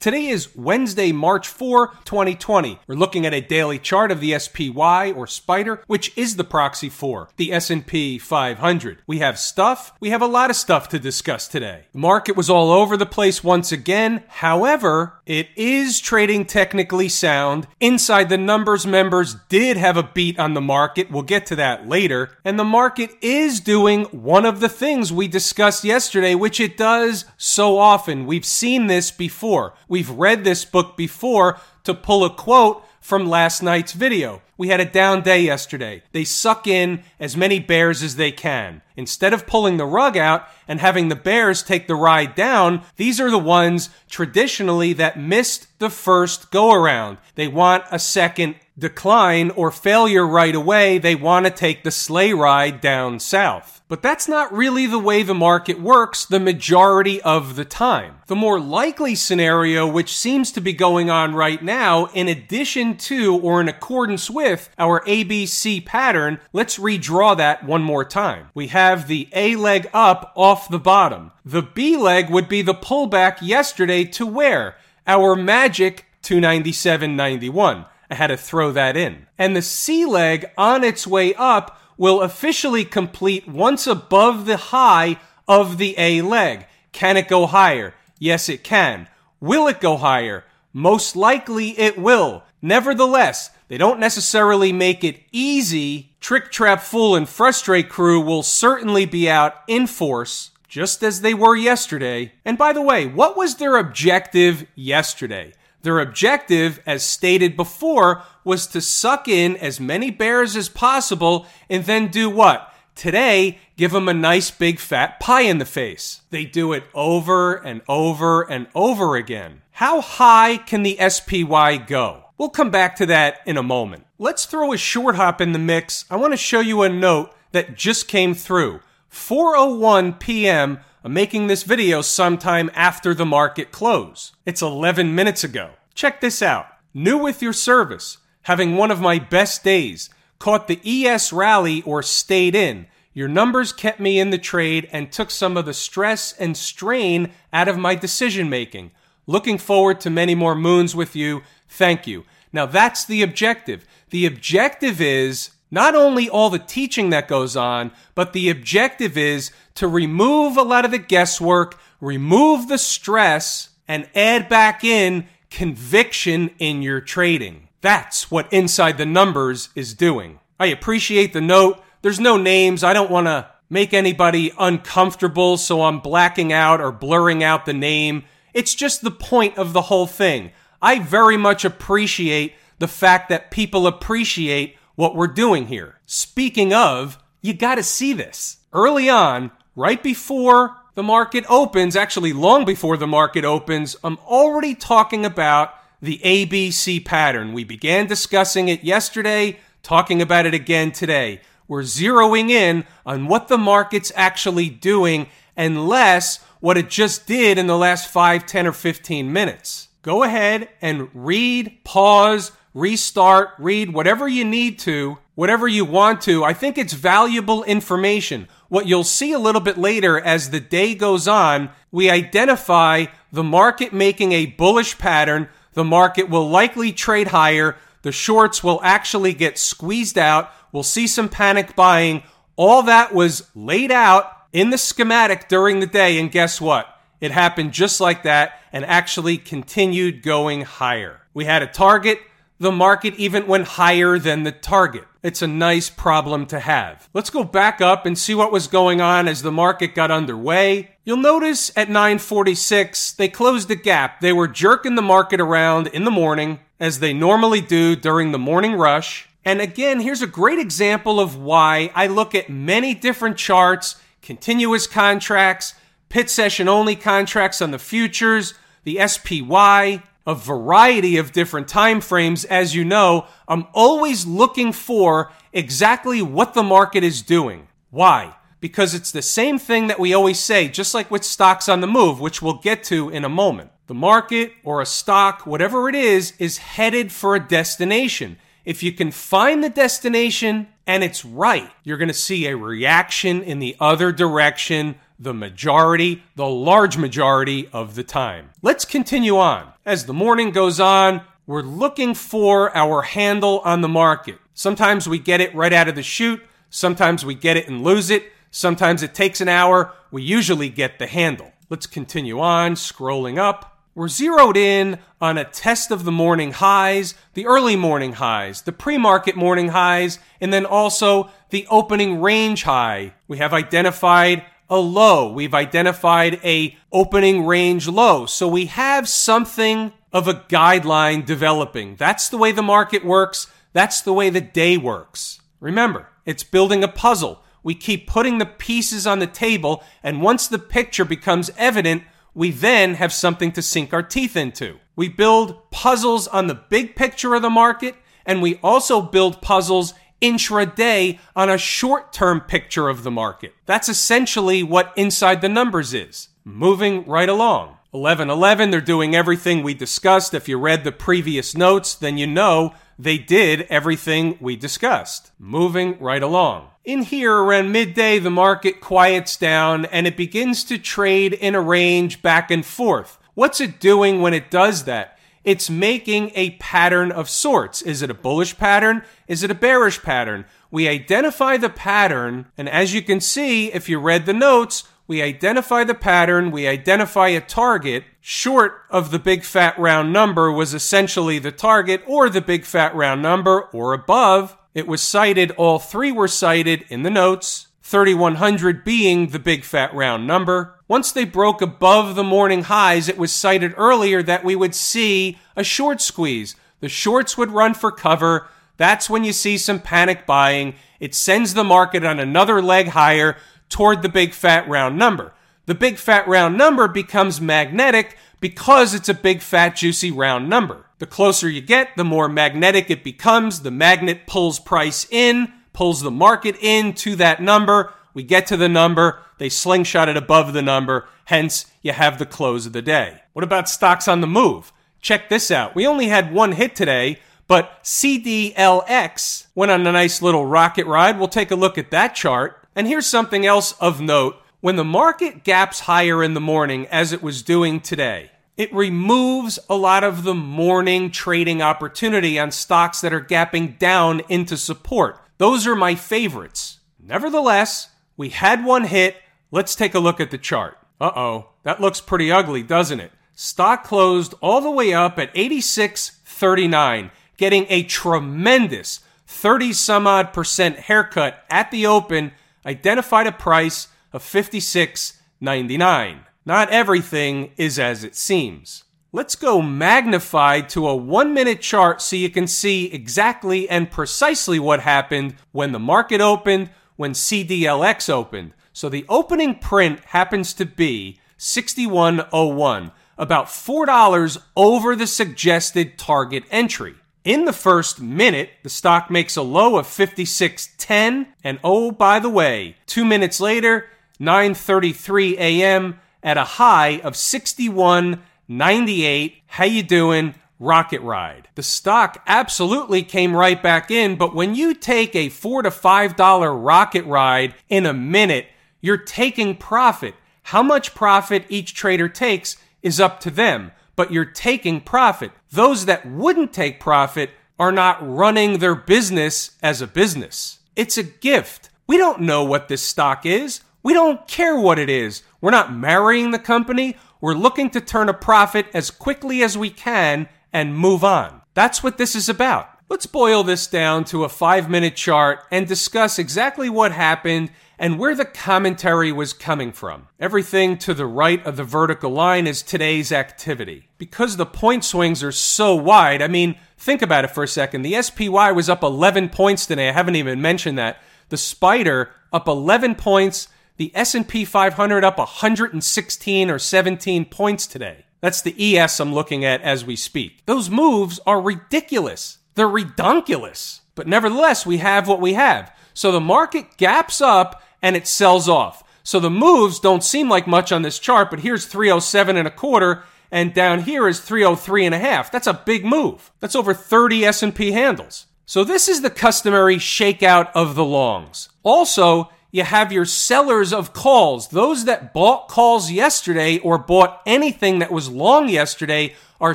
Today is Wednesday, March 4, 2020. We're looking at a daily chart of the SPY or Spider, which is the proxy for the S&P 500. We have stuff, we have a lot of stuff to discuss today. The market was all over the place once again. However, it is trading technically sound. Inside the numbers members did have a beat on the market. We'll get to that later. And the market is doing one of the things we discussed yesterday, which it does so often. We've seen this before. We've read this book before to pull a quote from last night's video. We had a down day yesterday. They suck in as many bears as they can. Instead of pulling the rug out and having the bears take the ride down, these are the ones traditionally that missed the first go around. They want a second decline or failure right away. They want to take the sleigh ride down south. But that's not really the way the market works the majority of the time. The more likely scenario, which seems to be going on right now, in addition to or in accordance with our ABC pattern, let's redraw that one more time. We have the A leg up off the bottom. The B leg would be the pullback yesterday to where? Our magic 297.91. I had to throw that in. And the C leg on its way up will officially complete once above the high of the A leg. Can it go higher? Yes, it can. Will it go higher? Most likely it will. Nevertheless, they don't necessarily make it easy. Trick, Trap, Fool, and Frustrate crew will certainly be out in force, just as they were yesterday. And by the way, what was their objective yesterday? Their objective, as stated before, was to suck in as many bears as possible and then do what? Today, give them a nice big fat pie in the face. They do it over and over and over again. How high can the SPY go? We'll come back to that in a moment. Let's throw a short hop in the mix. I want to show you a note that just came through. 4:01 p.m. I'm making this video sometime after the market close. It's 11 minutes ago. Check this out. New with your service, having one of my best days, caught the ES rally or stayed in. Your numbers kept me in the trade and took some of the stress and strain out of my decision making. Looking forward to many more moons with you. Thank you. Now that's the objective. The objective is not only all the teaching that goes on, but the objective is to remove a lot of the guesswork, remove the stress, and add back in conviction in your trading. That's what Inside the Numbers is doing. I appreciate the note. There's no names. I don't want to make anybody uncomfortable, so I'm blacking out or blurring out the name. It's just the point of the whole thing. I very much appreciate the fact that people appreciate what we're doing here. Speaking of, you got to see this. Early on, right before the market opens, actually long before the market opens, I'm already talking about the ABC pattern. We began discussing it yesterday, talking about it again today. We're zeroing in on what the market's actually doing and less what it just did in the last 5, 10, or 15 minutes. Go ahead and read, pause, restart, read whatever you need to, whatever you want to. I think it's valuable information. What you'll see a little bit later as the day goes on, we identify the market making a bullish pattern. The market will likely trade higher. The shorts will actually get squeezed out. We'll see some panic buying. All that was laid out in the schematic during the day. And guess what? It happened just like that and actually continued going higher. We had a target the market even went higher than the target. It's a nice problem to have. Let's go back up and see what was going on as the market got underway. You'll notice at 946, they closed the gap. They were jerking the market around in the morning, as they normally do during the morning rush. And again, here's a great example of why I look at many different charts, continuous contracts, pit session only contracts on the futures, the SPY, a variety of different time frames. As you know, I'm always looking for exactly what the market is doing. Why? because it's the same thing that we always say, just like with stocks on the move, which we'll get to in a moment. The market or a stock, whatever it is, is headed for a destination. If you can find the destination and it's right, you're going to see a reaction in the other direction the majority, the large majority of the time. Let's continue on. As the morning goes on, we're looking for our handle on the market. Sometimes we get it right out of the chute. Sometimes we get it and lose it. Sometimes it takes an hour. We usually get the handle. Let's continue on, scrolling up. We're zeroed in on a test of the morning highs, the early morning highs, the pre market morning highs, and then also the opening range high. We have identified a low. We've identified a opening range low. So we have something of a guideline developing. That's the way the market works. That's the way the day works. Remember, it's building a puzzle. We keep putting the pieces on the table, and once the picture becomes evident, we then have something to sink our teeth into. We build puzzles on the big picture of the market, and we also build puzzles intraday on a short term picture of the market. That's essentially what Inside the Numbers is. Moving right along. 1111, they're doing everything we discussed. If you read the previous notes, then you know they did everything we discussed. Moving right along. In here, around midday, the market quiets down and it begins to trade in a range back and forth. What's it doing when it does that? It's making a pattern of sorts. Is it a bullish pattern? Is it a bearish pattern? We identify the pattern, and as you can see, if you read the notes, we identify the pattern, we identify a target. Short of the big fat round number was essentially the target, or the big fat round number, or above. It was cited, all three were cited in the notes, 3100 being the big fat round number. Once they broke above the morning highs, it was cited earlier that we would see a short squeeze. The shorts would run for cover. That's when you see some panic buying. It sends the market on another leg higher toward the big fat round number. The big fat round number becomes magnetic because it's a big fat juicy round number. The closer you get, the more magnetic it becomes. The magnet pulls price in, pulls the market into that number. We get to the number, they slingshot it above the number, hence, you have the close of the day. What about stocks on the move? Check this out. We only had one hit today, but CDLX went on a nice little rocket ride. We'll take a look at that chart. And here's something else of note. When the market gaps higher in the morning, as it was doing today, it removes a lot of the morning trading opportunity on stocks that are gapping down into support. Those are my favorites. Nevertheless, we had one hit. Let's take a look at the chart. Uh oh, that looks pretty ugly, doesn't it? Stock closed all the way up at 86.39, getting a tremendous 30 some odd percent haircut at the open, identified a price of 56.99. Not everything is as it seems. Let's go magnified to a one minute chart so you can see exactly and precisely what happened when the market opened, when CDLX opened. So the opening print happens to be 6101, about $4 over the suggested target entry. In the first minute, the stock makes a low of 56.10 and oh by the way, 2 minutes later, 9:33 a.m. at a high of 61.98. How you doing? Rocket ride. The stock absolutely came right back in, but when you take a four to five dollar rocket ride in a minute, you're taking profit. How much profit each trader takes is up to them, but you're taking profit. Those that wouldn't take profit are not running their business as a business. It's a gift. We don't know what this stock is. We don't care what it is. We're not marrying the company. We're looking to turn a profit as quickly as we can and move on. That's what this is about. Let's boil this down to a five minute chart and discuss exactly what happened and where the commentary was coming from. Everything to the right of the vertical line is today's activity. Because the point swings are so wide, I mean, think about it for a second. The SPY was up 11 points today. I haven't even mentioned that. The Spider up 11 points. The S&P 500 up 116 or 17 points today. That's the ES I'm looking at as we speak. Those moves are ridiculous. They're redunculous. But nevertheless, we have what we have. So the market gaps up and it sells off. So the moves don't seem like much on this chart, but here's 307 and a quarter and down here is 303 and a half. That's a big move. That's over 30 S&P handles. So this is the customary shakeout of the longs. Also, you have your sellers of calls. Those that bought calls yesterday or bought anything that was long yesterday are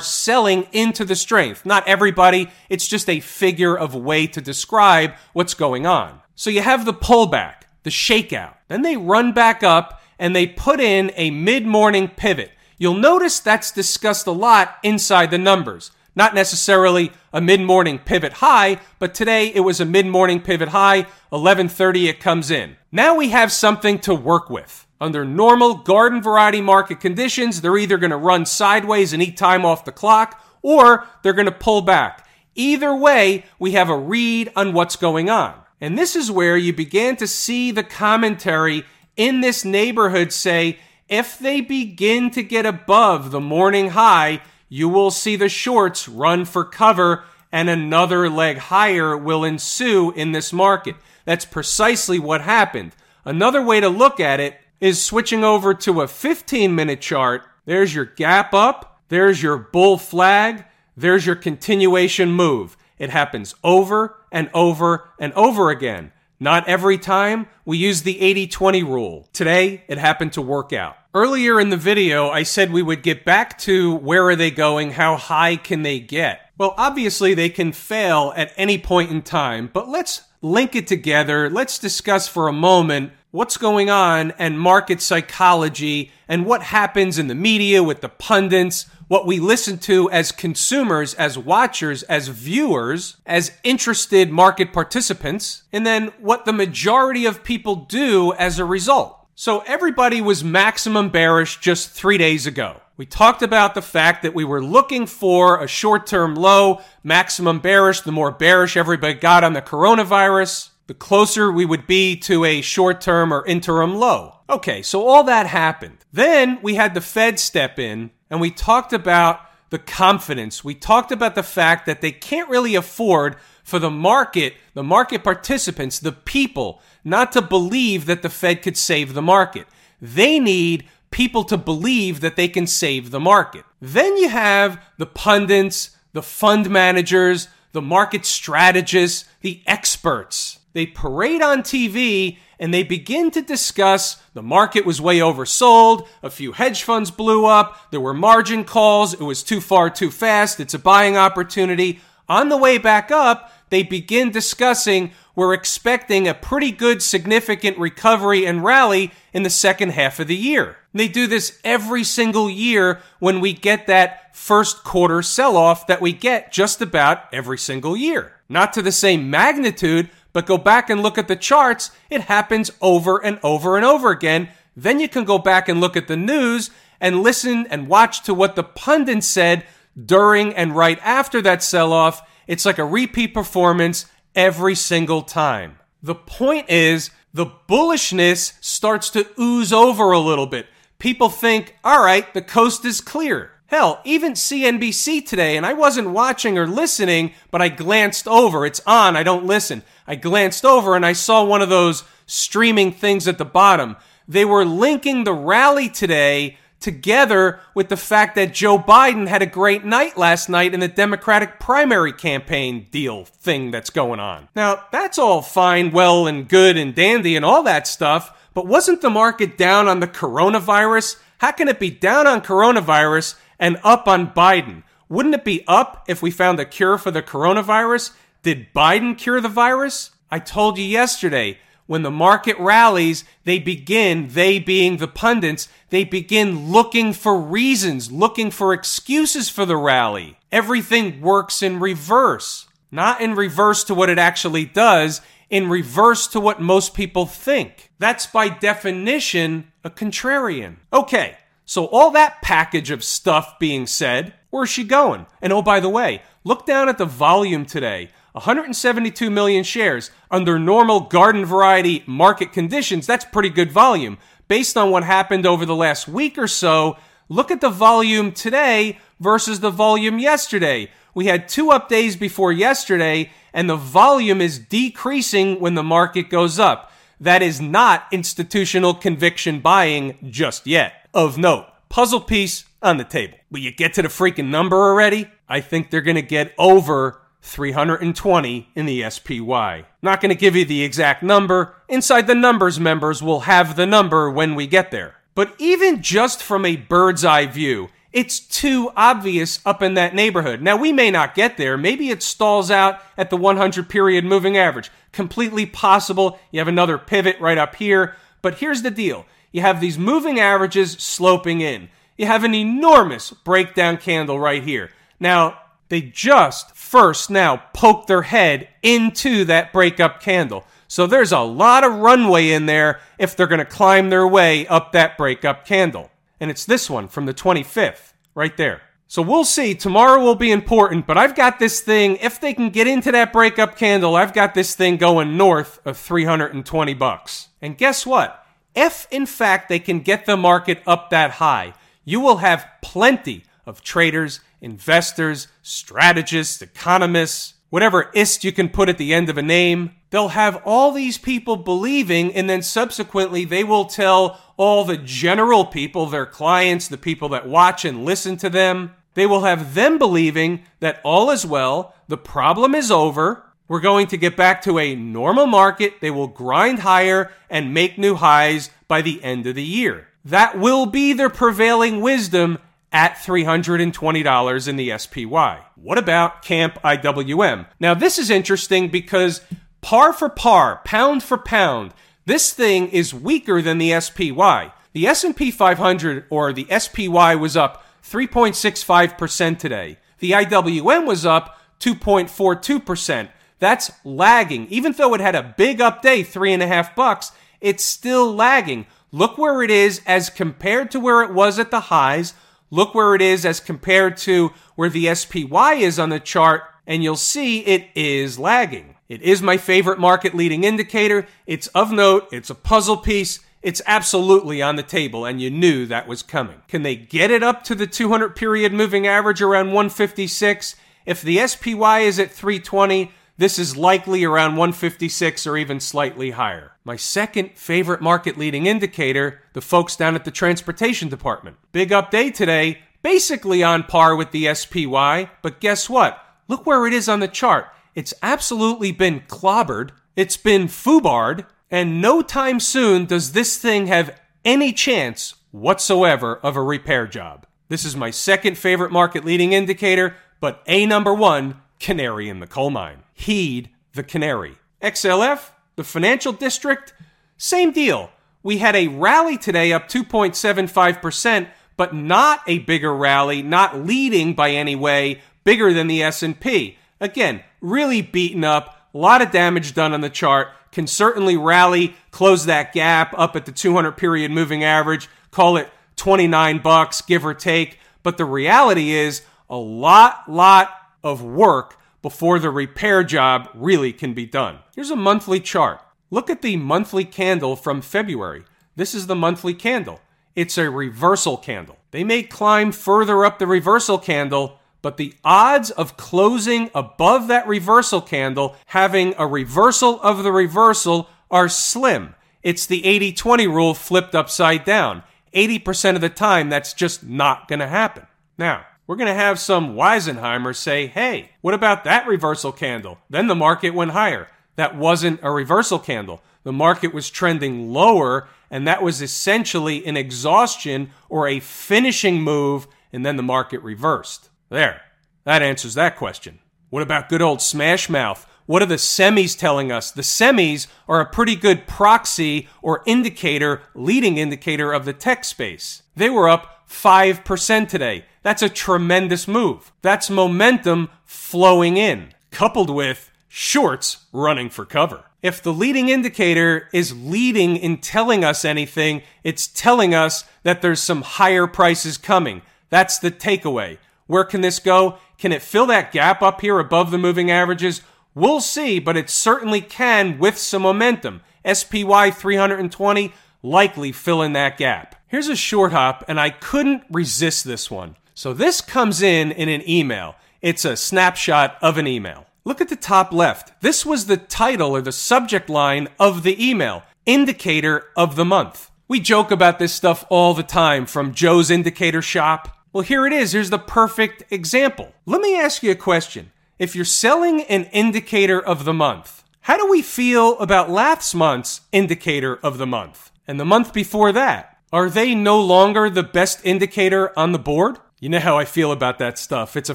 selling into the strength. Not everybody. It's just a figure of way to describe what's going on. So you have the pullback, the shakeout. Then they run back up and they put in a mid-morning pivot. You'll notice that's discussed a lot inside the numbers. Not necessarily a mid-morning pivot high, but today it was a mid-morning pivot high, 11:30 it comes in. Now we have something to work with. Under normal garden variety market conditions, they're either going to run sideways and eat time off the clock or they're going to pull back. Either way, we have a read on what's going on. And this is where you began to see the commentary in this neighborhood say if they begin to get above the morning high, you will see the shorts run for cover and another leg higher will ensue in this market. That's precisely what happened. Another way to look at it is switching over to a 15 minute chart. There's your gap up. There's your bull flag. There's your continuation move. It happens over and over and over again. Not every time we use the 80 20 rule. Today, it happened to work out. Earlier in the video, I said we would get back to where are they going? How high can they get? Well, obviously, they can fail at any point in time, but let's link it together. Let's discuss for a moment what's going on and market psychology and what happens in the media with the pundits, what we listen to as consumers, as watchers, as viewers, as interested market participants, and then what the majority of people do as a result. So everybody was maximum bearish just three days ago. We talked about the fact that we were looking for a short term low, maximum bearish. The more bearish everybody got on the coronavirus, the closer we would be to a short term or interim low. Okay, so all that happened. Then we had the Fed step in and we talked about the confidence. We talked about the fact that they can't really afford for the market, the market participants, the people, not to believe that the Fed could save the market. They need people to believe that they can save the market. Then you have the pundits, the fund managers, the market strategists, the experts. They parade on TV and they begin to discuss the market was way oversold, a few hedge funds blew up, there were margin calls, it was too far too fast, it's a buying opportunity. On the way back up, they begin discussing we're expecting a pretty good significant recovery and rally in the second half of the year. They do this every single year when we get that first quarter sell off that we get just about every single year. Not to the same magnitude, but go back and look at the charts, it happens over and over and over again. Then you can go back and look at the news and listen and watch to what the pundits said during and right after that sell off. It's like a repeat performance every single time. The point is, the bullishness starts to ooze over a little bit. People think, all right, the coast is clear. Hell, even CNBC today, and I wasn't watching or listening, but I glanced over. It's on, I don't listen. I glanced over and I saw one of those streaming things at the bottom. They were linking the rally today together with the fact that Joe Biden had a great night last night in the Democratic primary campaign deal thing that's going on. Now, that's all fine, well, and good and dandy and all that stuff, but wasn't the market down on the coronavirus? How can it be down on coronavirus and up on Biden? Wouldn't it be up if we found a cure for the coronavirus? Did Biden cure the virus? I told you yesterday, when the market rallies, they begin, they being the pundits, they begin looking for reasons, looking for excuses for the rally. Everything works in reverse. Not in reverse to what it actually does, in reverse to what most people think. That's by definition a contrarian. Okay, so all that package of stuff being said, where's she going? And oh, by the way, look down at the volume today. 172 million shares. Under normal garden variety market conditions, that's pretty good volume. Based on what happened over the last week or so, look at the volume today versus the volume yesterday. We had two up days before yesterday, and the volume is decreasing when the market goes up. That is not institutional conviction buying just yet. Of note, puzzle piece on the table. Will you get to the freaking number already? I think they're going to get over 320 in the SPY. Not going to give you the exact number. Inside the numbers members will have the number when we get there. But even just from a bird's eye view, it's too obvious up in that neighborhood. Now, we may not get there. Maybe it stalls out at the 100 period moving average. Completely possible. You have another pivot right up here. But here's the deal you have these moving averages sloping in. You have an enormous breakdown candle right here. Now, they just first now poke their head into that breakup candle. So there's a lot of runway in there if they're going to climb their way up that breakup candle. And it's this one from the 25th, right there. So we'll see. Tomorrow will be important, but I've got this thing. If they can get into that breakup candle, I've got this thing going north of 320 bucks. And guess what? If in fact they can get the market up that high, you will have plenty of traders, investors, strategists, economists, whatever ist you can put at the end of a name. They'll have all these people believing, and then subsequently they will tell all the general people, their clients, the people that watch and listen to them, they will have them believing that all is well, the problem is over, we're going to get back to a normal market, they will grind higher and make new highs by the end of the year. That will be their prevailing wisdom at $320 in the SPY. What about Camp IWM? Now, this is interesting because par for par, pound for pound, this thing is weaker than the SPY. The S&P 500 or the SPY was up 3.65% today. The IWM was up 2.42%. That's lagging. Even though it had a big up day, three and a half bucks, it's still lagging. Look where it is as compared to where it was at the highs. Look where it is as compared to where the SPY is on the chart, and you'll see it is lagging. It is my favorite market leading indicator. It's of note, it's a puzzle piece. It's absolutely on the table, and you knew that was coming. Can they get it up to the 200 period moving average around 156? If the SPY is at 320, this is likely around 156 or even slightly higher. My second favorite market leading indicator, the folks down at the transportation department. Big up day today, basically on par with the SPY, but guess what? Look where it is on the chart. It's absolutely been clobbered, it's been foobarred, and no time soon does this thing have any chance whatsoever of a repair job. This is my second favorite market leading indicator, but A number one, canary in the coal mine. Heed the canary. XLF, the financial district, same deal. We had a rally today up 2.75%, but not a bigger rally, not leading by any way, bigger than the S&P. Again, really beaten up, a lot of damage done on the chart. Can certainly rally, close that gap up at the 200 period moving average, call it 29 bucks, give or take. But the reality is a lot, lot of work before the repair job really can be done. Here's a monthly chart. Look at the monthly candle from February. This is the monthly candle. It's a reversal candle. They may climb further up the reversal candle, but the odds of closing above that reversal candle, having a reversal of the reversal, are slim. It's the 80 20 rule flipped upside down. 80% of the time, that's just not going to happen. Now, we're going to have some Weisenheimer say, hey, what about that reversal candle? Then the market went higher. That wasn't a reversal candle. The market was trending lower, and that was essentially an exhaustion or a finishing move, and then the market reversed. There. That answers that question. What about good old Smash Mouth? What are the semis telling us? The semis are a pretty good proxy or indicator, leading indicator of the tech space. They were up 5% today. That's a tremendous move. That's momentum flowing in, coupled with shorts running for cover. If the leading indicator is leading in telling us anything, it's telling us that there's some higher prices coming. That's the takeaway. Where can this go? Can it fill that gap up here above the moving averages? We'll see, but it certainly can with some momentum. SPY 320 likely fill in that gap. Here's a short hop, and I couldn't resist this one. So this comes in in an email. It's a snapshot of an email. Look at the top left. This was the title or the subject line of the email. indicator of the month. We joke about this stuff all the time from Joe's Indicator Shop. Well, here it is. Here's the perfect example. Let me ask you a question. If you're selling an indicator of the month, how do we feel about last month's indicator of the month? And the month before that? Are they no longer the best indicator on the board? You know how I feel about that stuff. It's a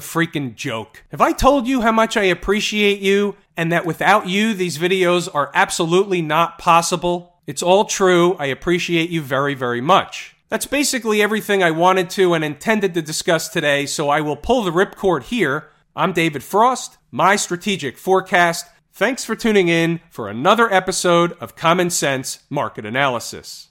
freaking joke. Have I told you how much I appreciate you and that without you, these videos are absolutely not possible? It's all true. I appreciate you very, very much. That's basically everything I wanted to and intended to discuss today, so I will pull the ripcord here. I'm David Frost, my strategic forecast. Thanks for tuning in for another episode of Common Sense Market Analysis.